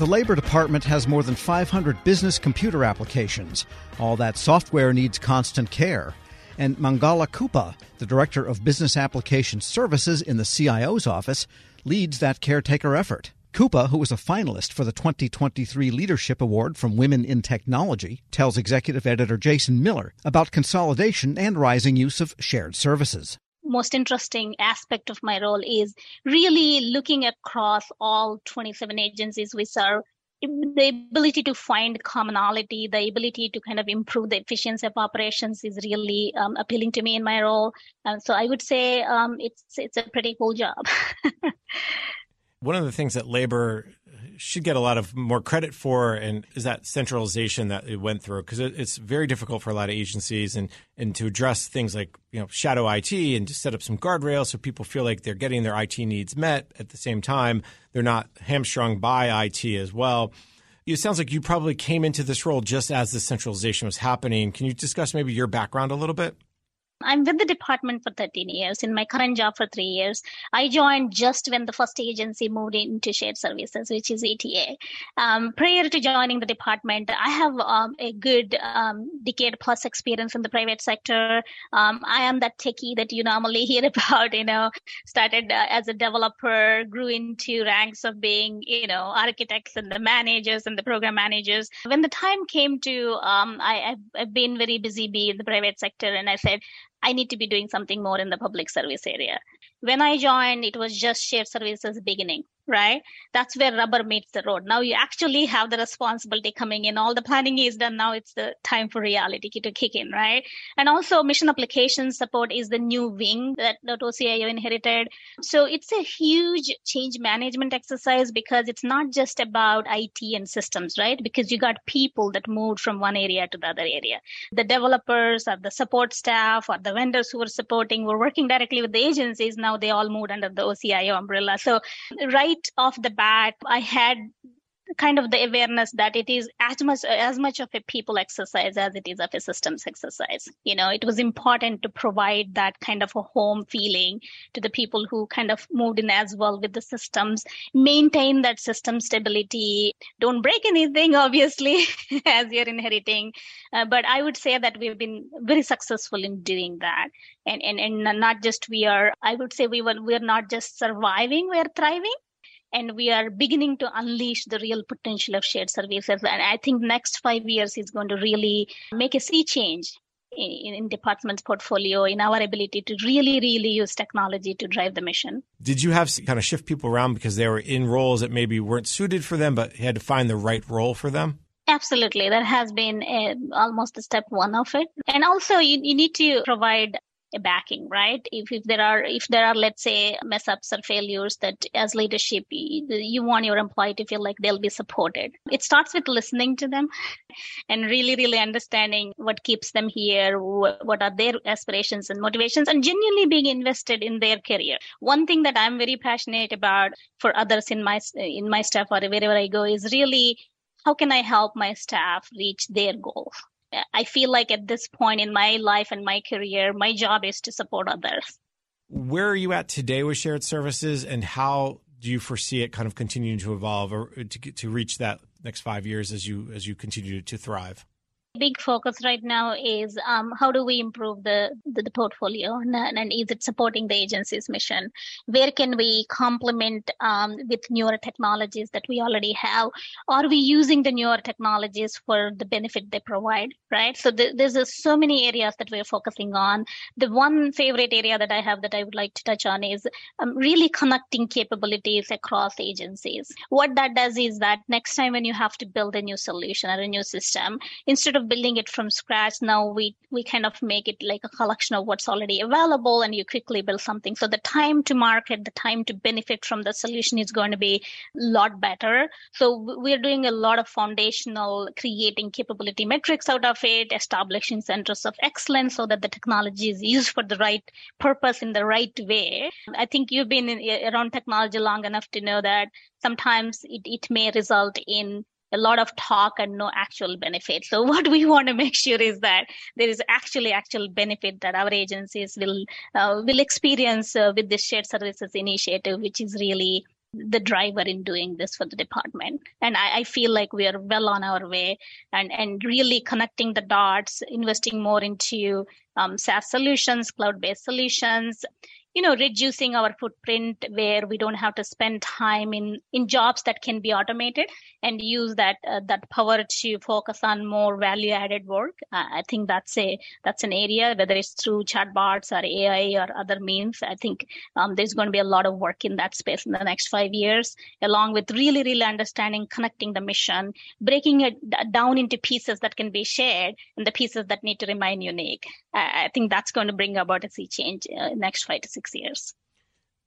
The Labor Department has more than 500 business computer applications. All that software needs constant care. And Mangala Kuppa, the Director of Business Application Services in the CIO's office, leads that caretaker effort. Kuppa, who was a finalist for the 2023 Leadership Award from Women in Technology, tells executive editor Jason Miller about consolidation and rising use of shared services most interesting aspect of my role is really looking across all 27 agencies we serve the ability to find commonality, the ability to kind of improve the efficiency of operations is really um, appealing to me in my role. Um, so I would say um, it's it's a pretty cool job. One of the things that labor should get a lot of more credit for and is that centralization that it went through because it, it's very difficult for a lot of agencies and and to address things like you know shadow IT and to set up some guardrails so people feel like they're getting their IT needs met at the same time they're not hamstrung by IT as well. It sounds like you probably came into this role just as the centralization was happening. Can you discuss maybe your background a little bit? I'm with the department for 13 years, in my current job for three years. I joined just when the first agency moved into shared services, which is ETA. Um, prior to joining the department, I have um, a good um, decade plus experience in the private sector. Um, I am that techie that you normally hear about, you know, started uh, as a developer, grew into ranks of being, you know, architects and the managers and the program managers. When the time came to, um, I, have been very busy being in the private sector and I said, I need to be doing something more in the public service area. When I joined, it was just shared services beginning right? That's where rubber meets the road. Now you actually have the responsibility coming in. All the planning is done. Now it's the time for reality to kick in, right? And also mission application support is the new wing that, that OCIO inherited. So it's a huge change management exercise because it's not just about IT and systems, right? Because you got people that moved from one area to the other area. The developers or the support staff or the vendors who were supporting were working directly with the agencies. Now they all moved under the OCIO umbrella. So right right off the bat, I had kind of the awareness that it is as much as much of a people exercise as it is of a systems exercise. You know it was important to provide that kind of a home feeling to the people who kind of moved in as well with the systems. Maintain that system stability. Don't break anything obviously as you're inheriting. Uh, but i would say that we've been very successful in doing that. And and, and not just we are i would say we were we're not just surviving we're thriving and we are beginning to unleash the real potential of shared services and i think next five years is going to really make a sea change in, in department's portfolio in our ability to really really use technology to drive the mission did you have to kind of shift people around because they were in roles that maybe weren't suited for them but had to find the right role for them Absolutely. That has been eh, a, almost the step one of it. And also you, you need to provide a backing, right? If, if there are, if there are, let's say, mess ups or failures that as leadership, you, want your employee to feel like they'll be supported. It starts with listening to them and really, really understanding what keeps them here, what, what are their aspirations and motivations and genuinely being invested in their career. One thing that I'm very passionate about for others in my, in my staff or wherever I go is really how can I help my staff reach their goals? I feel like at this point in my life and my career, my job is to support others. Where are you at today with shared services, and how do you foresee it kind of continuing to evolve or to to reach that next five years as you as you continue to thrive? Big focus right now is um, how do we improve the, the, the portfolio and, and, is it supporting the agency's mission? Where can we complement um, with newer technologies that we already have? Are we using the newer technologies for the benefit they provide right? So the, there's uh, so many areas that we're focusing on. The one favorite area that i have that i would like to touch on is um, really connecting capabilities across agencies. What that does is that next time when you have to build a new solution or a new system instead of of building it from scratch now we we kind of make it like a collection of what's already available and you quickly build something. So the time to market the time to benefit from the solution is going to be a lot better. So we're doing a lot of foundational creating capability metrics out of it establishing centers of excellence so that the technology is used for the right purpose in the right way. I think you've been in, around technology long enough to know that sometimes it, it may result in a lot of talk and no actual benefit. So what we want to make sure is that there is actually actual benefit that our agencies will uh, will experience uh, with this shared services initiative, which is really the driver in doing this for the department. And I, I, feel like we are well on our way and, and really connecting the dots, investing more into um, SaaS solutions, cloud based solutions, you know reducing our footprint where we don't have to spend time in in jobs that can be automated and use that uh, that power to focus on more value added work. Uh, i think that's a that's an area whether it's through chatbots or ai or other means i think um, there's going to be a lot of work in that space in the next five years along with really really understanding connecting the mission breaking it down into pieces that can be shared and the pieces that need to remain unique. I, I think that's going to bring about a sea change uh, next five to six six years.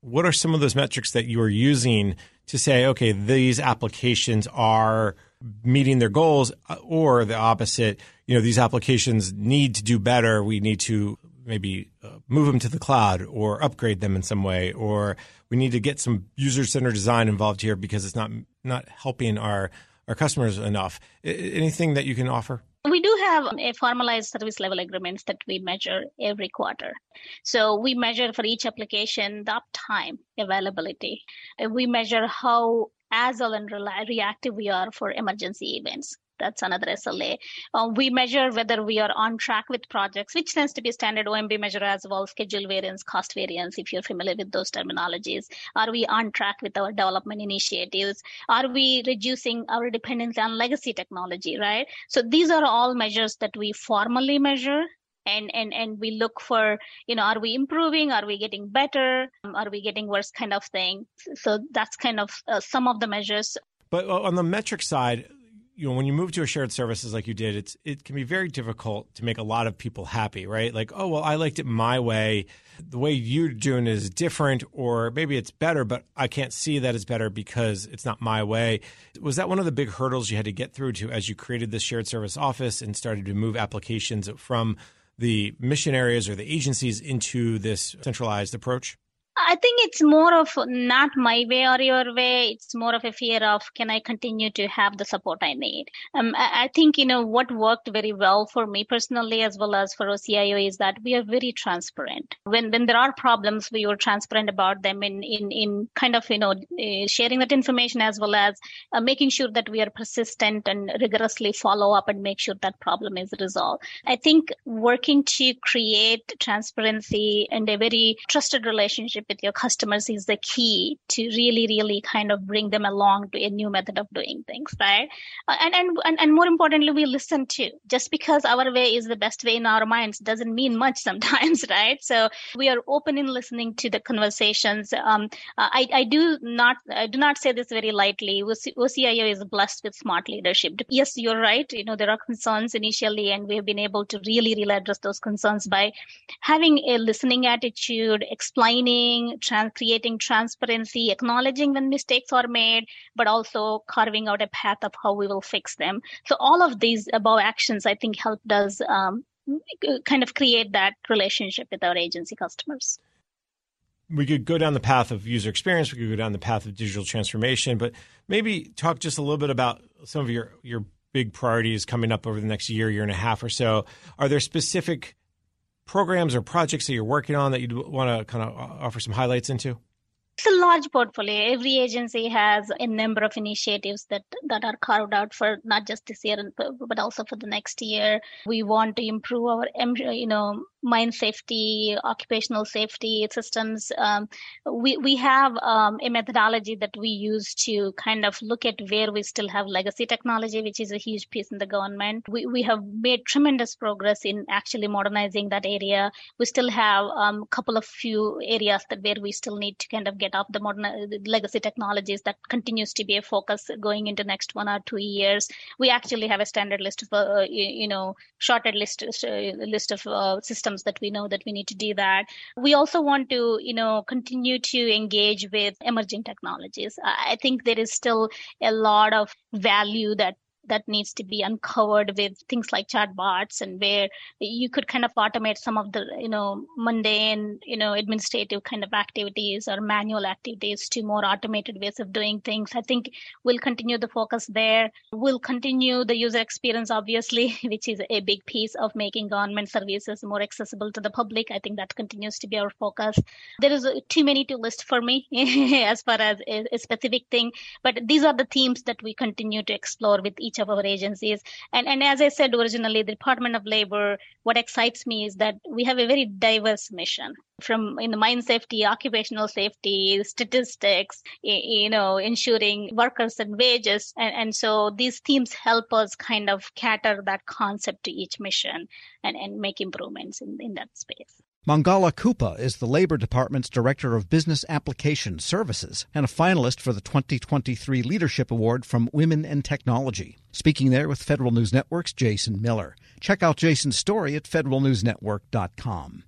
What are some of those metrics that you are using to say, okay, these applications are meeting their goals, uh, or the opposite? You know, these applications need to do better. We need to maybe uh, move them to the cloud or upgrade them in some way, or we need to get some user centered design involved here because it's not not helping our our customers enough. Anything that you can offer? We do have a formalized service level agreements that we measure every quarter. So we measure for each application the uptime availability. We measure how agile and reactive we are for emergency events that's another SLA. Uh, we measure whether we are on track with projects, which tends to be standard OMB measure as well, schedule variance, cost variance, if you're familiar with those terminologies. Are we on track with our development initiatives? Are we reducing our dependence on legacy technology, right? So these are all measures that we formally measure and and and we look for you know are we improving are we getting better are we getting worse kind of thing so that's kind of uh, some of the measures but on the metric side you know when you move to a shared services like you did it's it can be very difficult to make a lot of people happy right? Like oh well i liked it my way. The way you're doing it is different or maybe it's better but i can't see that it's better because it's not my way. Was that one of the big hurdles you had to get through to as you created this shared service office and started to move applications from the mission areas or the agencies into this centralized approach I think it's more of not my way or your way. It's more of a fear of can I continue to have the support I need? Um, I, think, you know, what worked very well for me personally as well as for OCIO is that we are very transparent. When, when there are problems, we are transparent about them in, in, in kind of, you know, uh, sharing that information as well as uh, making sure that we are persistent and rigorously follow up and make sure that problem is resolved. I think working to create transparency and a very trusted relationship with your customers is the key to really, really kind of bring them along to a new method of doing things, right? Uh, and, and, and, and more importantly, we listen to. Just because our way is the best way in our minds doesn't mean much sometimes, right? So we are open in listening to the conversations. Um, uh, I, I do not, I do not say this very lightly. OCIO is blessed with smart leadership. Yes, you're right. You know, there are concerns initially, and we've been able to really, really address those concerns by having a listening attitude, explaining, trans- creating transparency, acknowledging when mistakes are made, but also carving out a path of how we will fix them. So all of these above actions, I think, helped us um, kind of create that relationship with our agency customers. We could go down the path of user experience. We could go down the path of digital transformation, but maybe talk just a little bit about some of your your big priorities coming up over the next year, year and a half or so. Are there specific programs or projects that you're working on that you'd want to kind of offer some highlights into? It's a large portfolio. Every agency has a number of initiatives that, that are carved out for not just this year, but also for the next year. We want to improve our, you know, mine safety, occupational safety systems. Um, we we have um, a methodology that we use to kind of look at where we still have legacy technology, which is a huge piece in the government. We we have made tremendous progress in actually modernizing that area. We still have a um, couple of few areas that where we still need to kind of get the modern legacy technologies. That continues to be a focus going into next one or two years. We actually have a standard list of uh, you, know shorter list uh, list of uh, systems that we know that we need to do that. We also want to, you know, continue to engage with emerging technologies. I think there is still a lot of value that that needs to be uncovered with things like chatbots and where you could kind of automate some of the you know mundane you know administrative kind of activities or manual activities to more automated ways of doing things. I think we'll continue the focus there. We'll continue the user experience obviously which is a big piece of making government services more accessible to the public. I think that continues to be our focus. There is too many to list for me as far as a, a specific thing but these are the themes that we continue to explore with each of our agencies. And, and as I said originally, the Department of Labor, what excites me is that we have a very diverse mission from in the mine safety, occupational safety, statistics, you know, ensuring workers and wages. And, and so these themes help us kind of cater that concept to each mission and, and make improvements in, in that space. Mangala Kuppa is the Labor Department's Director of Business Application Services and a finalist for the 2023 Leadership Award from Women in Technology. Speaking there with Federal News Network's Jason Miller. Check out Jason's story at federalnewsnetwork.com.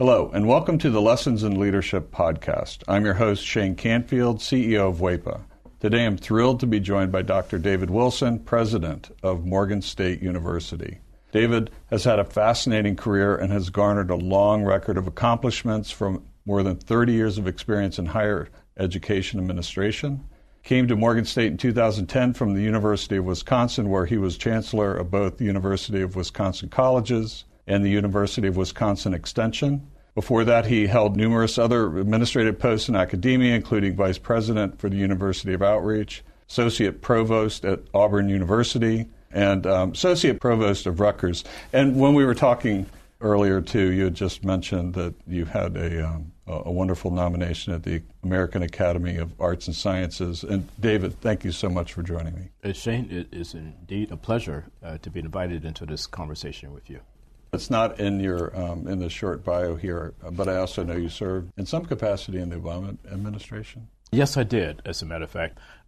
Hello, and welcome to the Lessons in Leadership podcast. I'm your host, Shane Canfield, CEO of WEPA. Today I'm thrilled to be joined by Dr. David Wilson, President of Morgan State University. David has had a fascinating career and has garnered a long record of accomplishments from more than 30 years of experience in higher education administration. Came to Morgan State in 2010 from the University of Wisconsin, where he was chancellor of both the University of Wisconsin Colleges and the University of Wisconsin Extension. Before that, he held numerous other administrative posts in academia, including vice president for the University of Outreach, associate provost at Auburn University, and um, associate provost of Rutgers. And when we were talking earlier too, you had just mentioned that you had a um, a wonderful nomination at the American Academy of Arts and Sciences. And David, thank you so much for joining me. Uh, Shane, it is indeed a pleasure uh, to be invited into this conversation with you. It's not in your um, in the short bio here, but I also know you served in some capacity in the Obama administration. Yes, I did. As a matter of fact,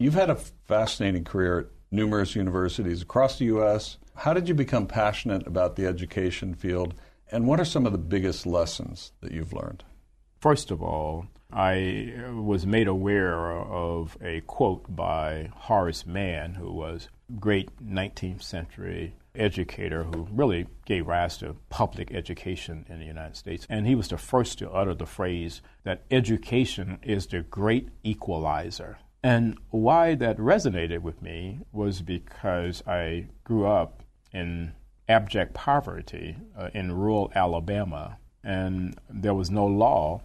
You've had a fascinating career at numerous universities across the U.S. How did you become passionate about the education field, and what are some of the biggest lessons that you've learned? First of all, I was made aware of a quote by Horace Mann, who was a great 19th century educator who really gave rise to public education in the United States. And he was the first to utter the phrase that education is the great equalizer. And why that resonated with me was because I grew up in abject poverty uh, in rural Alabama, and there was no law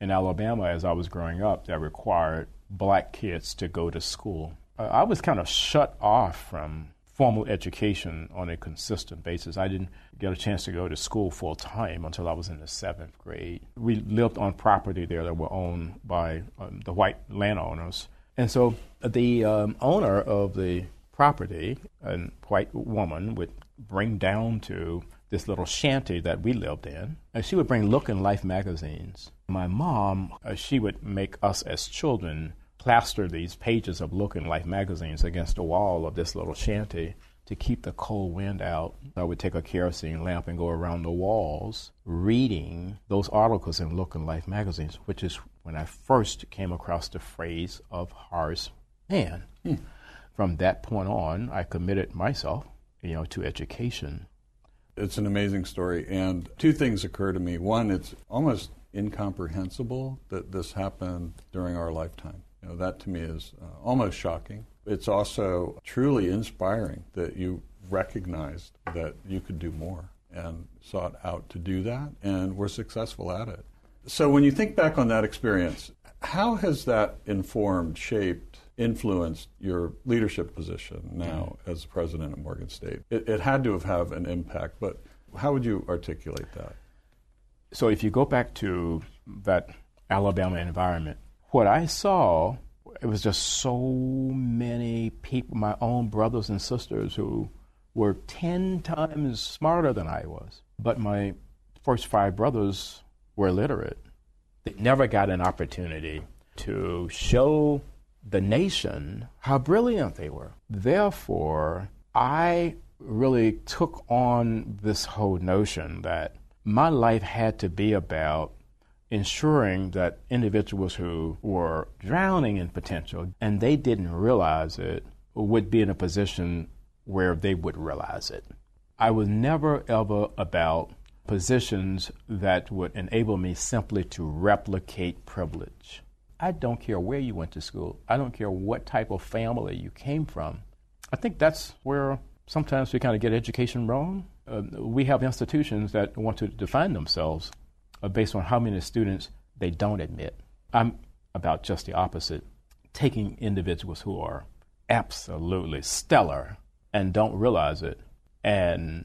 in Alabama as I was growing up that required black kids to go to school. Uh, I was kind of shut off from formal education on a consistent basis. I didn't get a chance to go to school full time until I was in the seventh grade. We lived on property there that were owned by um, the white landowners and so the um, owner of the property, a white woman, would bring down to this little shanty that we lived in, and she would bring Look and Life magazines. My mom, uh, she would make us as children plaster these pages of Look and Life magazines against the wall of this little shanty to keep the cold wind out. I would take a kerosene lamp and go around the walls reading those articles in Look and Life magazines, which is when I first came across the phrase of Horace Mann. Hmm. From that point on, I committed myself, you know, to education. It's an amazing story, and two things occur to me. One, it's almost incomprehensible that this happened during our lifetime. You know, that to me is uh, almost shocking. It's also truly inspiring that you recognized that you could do more and sought out to do that and were successful at it. So when you think back on that experience, how has that informed, shaped, influenced your leadership position now mm. as president of Morgan State? It, it had to have had an impact, but how would you articulate that? So if you go back to that Alabama environment, what I saw it was just so many people, my own brothers and sisters who were 10 times smarter than I was. But my first five brothers were illiterate. They never got an opportunity to show the nation how brilliant they were. Therefore, I really took on this whole notion that my life had to be about ensuring that individuals who were drowning in potential and they didn't realize it would be in a position where they would realize it. I was never ever about positions that would enable me simply to replicate privilege. I don't care where you went to school. I don't care what type of family you came from. I think that's where sometimes we kind of get education wrong. Uh, we have institutions that want to define themselves uh, based on how many students they don't admit. I'm about just the opposite, taking individuals who are absolutely stellar and don't realize it and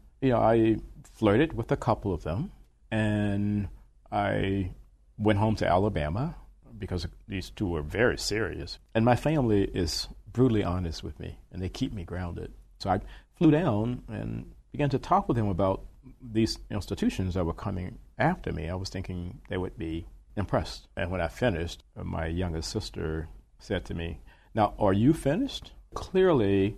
you know, I flirted with a couple of them, and I went home to Alabama because these two were very serious. And my family is brutally honest with me, and they keep me grounded. So I flew down and began to talk with them about these institutions that were coming after me. I was thinking they would be impressed. And when I finished, my youngest sister said to me, Now, are you finished? Clearly,